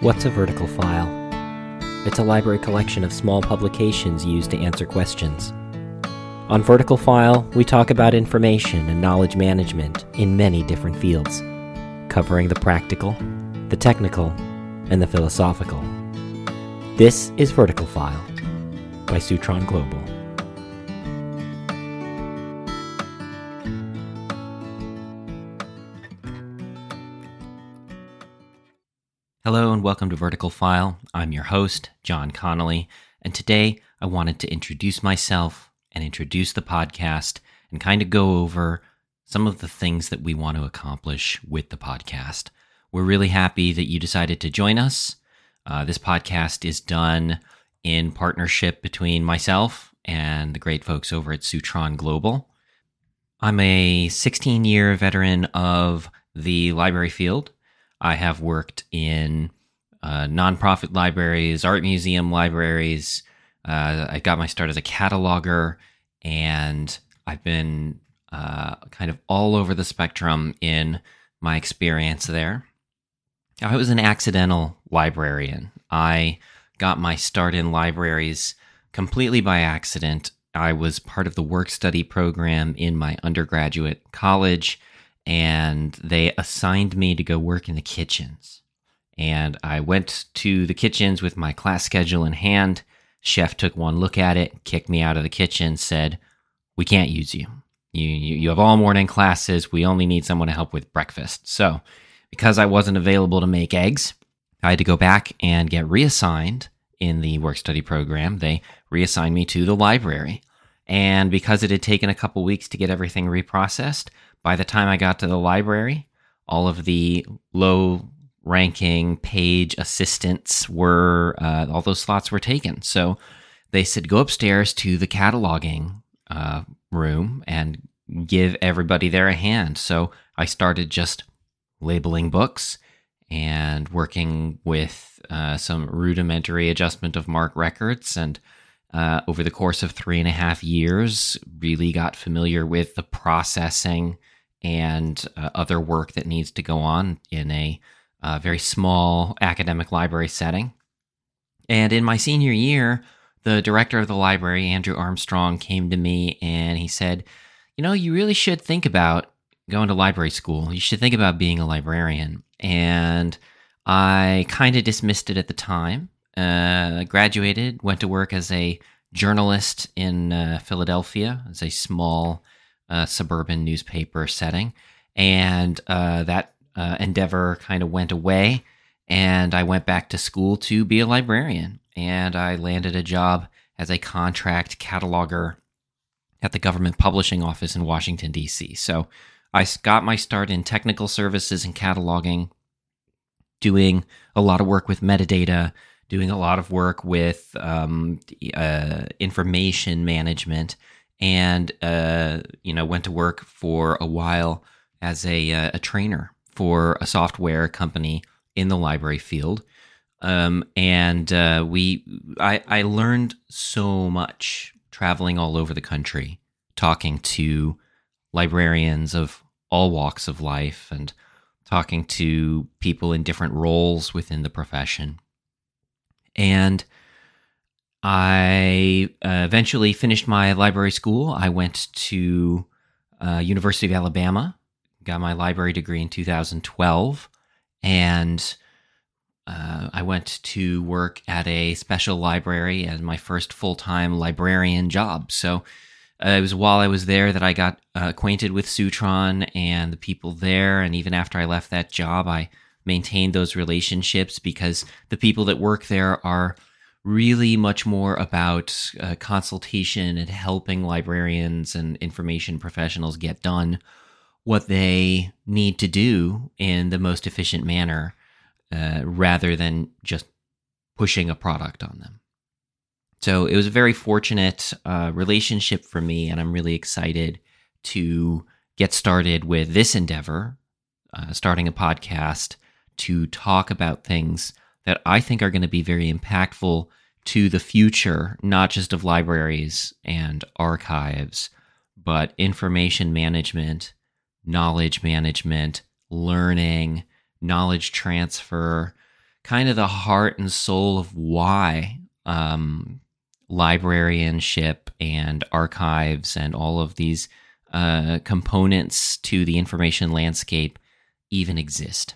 What's a vertical file? It's a library collection of small publications used to answer questions. On Vertical File, we talk about information and knowledge management in many different fields, covering the practical, the technical, and the philosophical. This is Vertical File by Soutron Global. Hello and welcome to Vertical File. I'm your host, John Connolly, and today I wanted to introduce myself and introduce the podcast and kind of go over some of the things that we want to accomplish with the podcast. We're really happy that you decided to join us. Uh, this podcast is done in partnership between myself and the great folks over at Soutron Global. I'm a 16 year veteran of the library field. I have worked in uh, nonprofit libraries, art museum libraries. Uh, I got my start as a cataloger, and I've been uh, kind of all over the spectrum in my experience there. I was an accidental librarian. I got my start in libraries completely by accident. I was part of the work study program in my undergraduate college and they assigned me to go work in the kitchens. And I went to the kitchens with my class schedule in hand. Chef took one look at it, kicked me out of the kitchen, said, "We can't use you. You you, you have all morning classes. We only need someone to help with breakfast." So, because I wasn't available to make eggs, I had to go back and get reassigned in the work study program. They reassigned me to the library. And because it had taken a couple weeks to get everything reprocessed, by the time I got to the library, all of the low ranking page assistants were, uh, all those slots were taken. So they said, go upstairs to the cataloging uh, room and give everybody there a hand. So I started just labeling books and working with uh, some rudimentary adjustment of MARC records and uh, over the course of three and a half years, really got familiar with the processing and uh, other work that needs to go on in a uh, very small academic library setting. And in my senior year, the director of the library, Andrew Armstrong, came to me and he said, You know, you really should think about going to library school. You should think about being a librarian. And I kind of dismissed it at the time. Uh, graduated, went to work as a journalist in uh, Philadelphia, as a small uh, suburban newspaper setting. And uh, that uh, endeavor kind of went away. And I went back to school to be a librarian. And I landed a job as a contract cataloger at the government publishing office in Washington, D.C. So I got my start in technical services and cataloging, doing a lot of work with metadata, doing a lot of work with um, uh, information management and uh, you know went to work for a while as a, uh, a trainer for a software company in the library field. Um, and uh, we, I, I learned so much traveling all over the country, talking to librarians of all walks of life, and talking to people in different roles within the profession. And I uh, eventually finished my library school. I went to uh, University of Alabama, got my library degree in 2012, and uh, I went to work at a special library as my first full time librarian job. So uh, it was while I was there that I got uh, acquainted with Soutron and the people there. And even after I left that job, I maintained those relationships because the people that work there are really much more about uh, consultation and helping librarians and information professionals get done what they need to do in the most efficient manner uh, rather than just pushing a product on them. So it was a very fortunate uh, relationship for me, and I'm really excited to get started with this endeavor, uh, starting a podcast to talk about things that I think are going to be very impactful to the future, not just of libraries and archives, but information management, knowledge management, learning, knowledge transfer, kind of the heart and soul of why um, librarianship and archives and all of these uh, components to the information landscape even exist.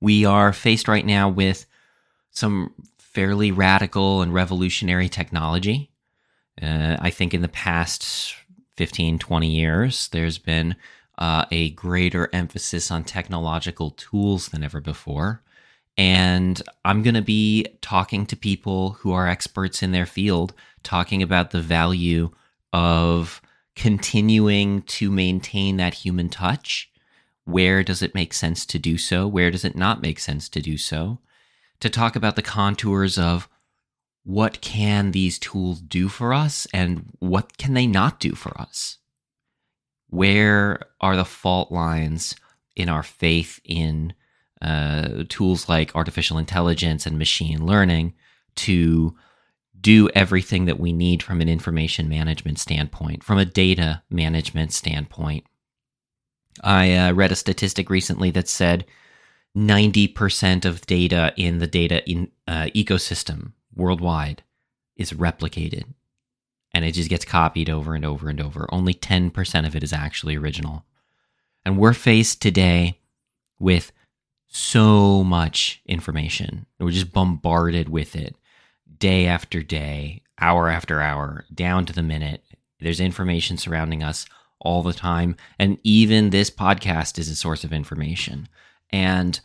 We are faced right now with some fairly radical and revolutionary technology. Uh, I think in the past 15, 20 years, there's been uh, a greater emphasis on technological tools than ever before. And I'm going to be talking to people who are experts in their field, talking about the value of continuing to maintain that human touch. Where does it make sense to do so? Where does it not make sense to do so? To talk about the contours of what can these tools do for us and what can they not do for us? Where are the fault lines in our faith in uh, tools like artificial intelligence and machine learning to do everything that we need from an information management standpoint, from a data management standpoint. I uh, read a statistic recently that said 90% of data in the data in, uh, ecosystem worldwide is replicated and it just gets copied over and over and over. Only 10% of it is actually original. And we're faced today with so much information. We're just bombarded with it day after day, hour after hour, down to the minute. There's information surrounding us all the time. And even this podcast is a source of information. And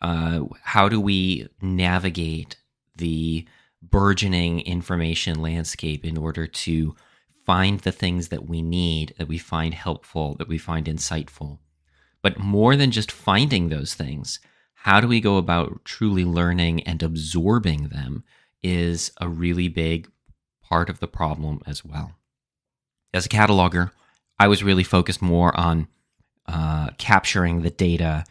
uh, how do we navigate the burgeoning information landscape in order to find the things that we need, that we find helpful, that we find insightful? But more than just finding those things, how do we go about truly learning and absorbing them is a really big part of the problem as well. As a cataloger, I was really focused more on uh, capturing the data,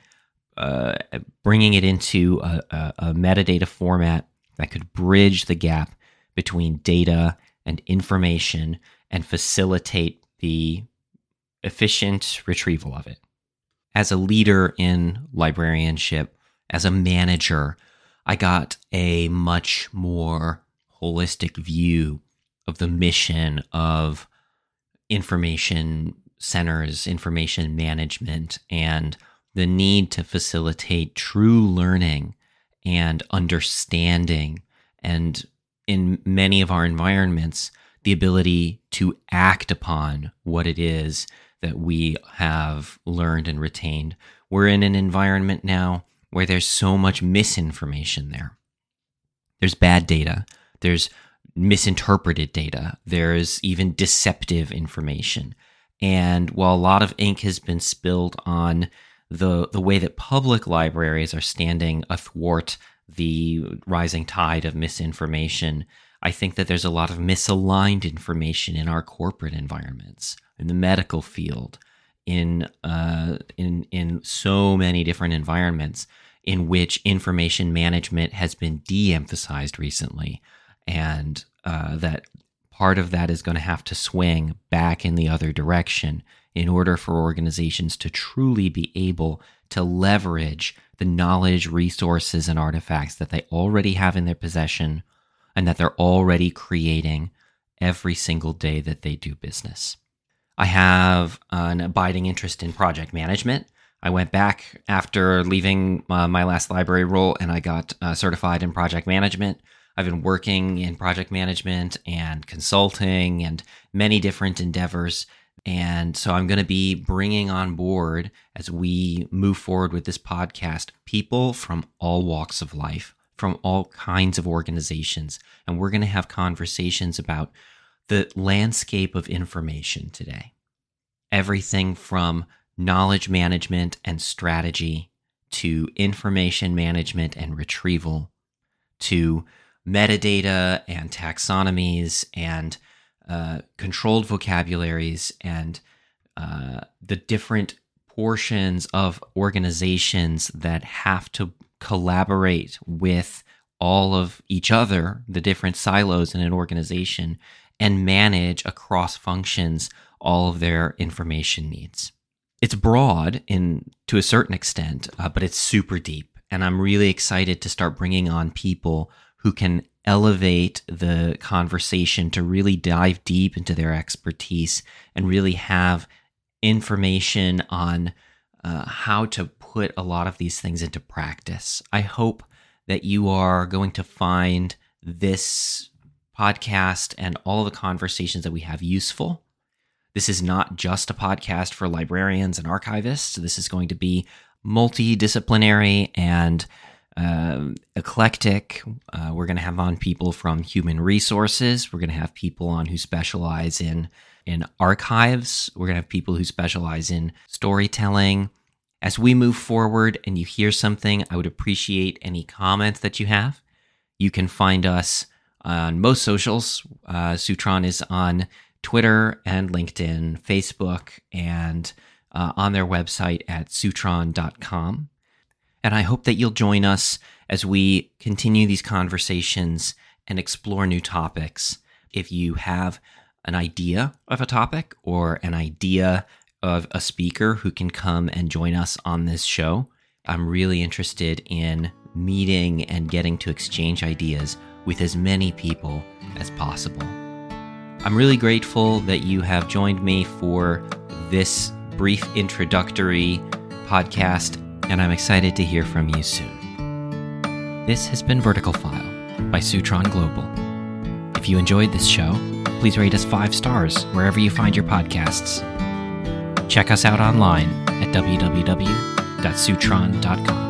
uh, bringing it into a, a, a metadata format that could bridge the gap between data and information and facilitate the efficient retrieval of it. As a leader in librarianship, as a manager, I got a much more holistic view of the mission of information centers, information management, and the need to facilitate true learning and understanding. And in many of our environments, the ability to act upon what it is that we have learned and retained. We're in an environment now where there's so much misinformation there. There's bad data, there's misinterpreted data, there's even deceptive information. And while a lot of ink has been spilled on the the way that public libraries are standing athwart the rising tide of misinformation, I think that there's a lot of misaligned information in our corporate environments, in the medical field, in uh, in in so many different environments in which information management has been de-emphasized recently, and uh, that part of that is going to have to swing back in the other direction in order for organizations to truly be able to leverage the knowledge, resources, and artifacts that they already have in their possession and that they're already creating every single day that they do business. I have an abiding interest in project management. I went back after leaving uh, my last library role and I got uh, certified in project management. I've been working in project management and consulting and many different endeavors. And so I'm going to be bringing on board as we move forward with this podcast people from all walks of life, from all kinds of organizations. And we're going to have conversations about the landscape of information today. Everything from knowledge management and strategy to information management and retrieval to metadata and taxonomies and uh, controlled vocabularies and uh, the different portions of organizations that have to collaborate with all of each other, the different silos in an organization, and manage across functions all of their information needs. It's broad in to a certain extent, uh, but it's super deep. And I'm really excited to start bringing on people who can elevate the conversation to really dive deep into their expertise and really have information on uh, how to put a lot of these things into practice. I hope that you are going to find this podcast and all the conversations that we have useful. This is not just a podcast for librarians and archivists. This is going to be multidisciplinary and uh, eclectic. Uh, we're going to have on people from human resources. We're going to have people on who specialize in in archives. We're going to have people who specialize in storytelling. As we move forward and you hear something, I would appreciate any comments that you have. You can find us on most socials. Uh, Soutron is on Twitter and LinkedIn, Facebook, and uh, on their website at soutron.com. And I hope that you'll join us as we continue these conversations and explore new topics. If you have an idea of a topic or an idea of a speaker who can come and join us on this show, I'm really interested in meeting and getting to exchange ideas with as many people as possible. I'm really grateful that you have joined me for this brief introductory podcast and I'm excited to hear from you soon. This has been Vertical File by Soutron Global. If you enjoyed this show, please rate us five stars wherever you find your podcasts. Check us out online at www.soutron.com.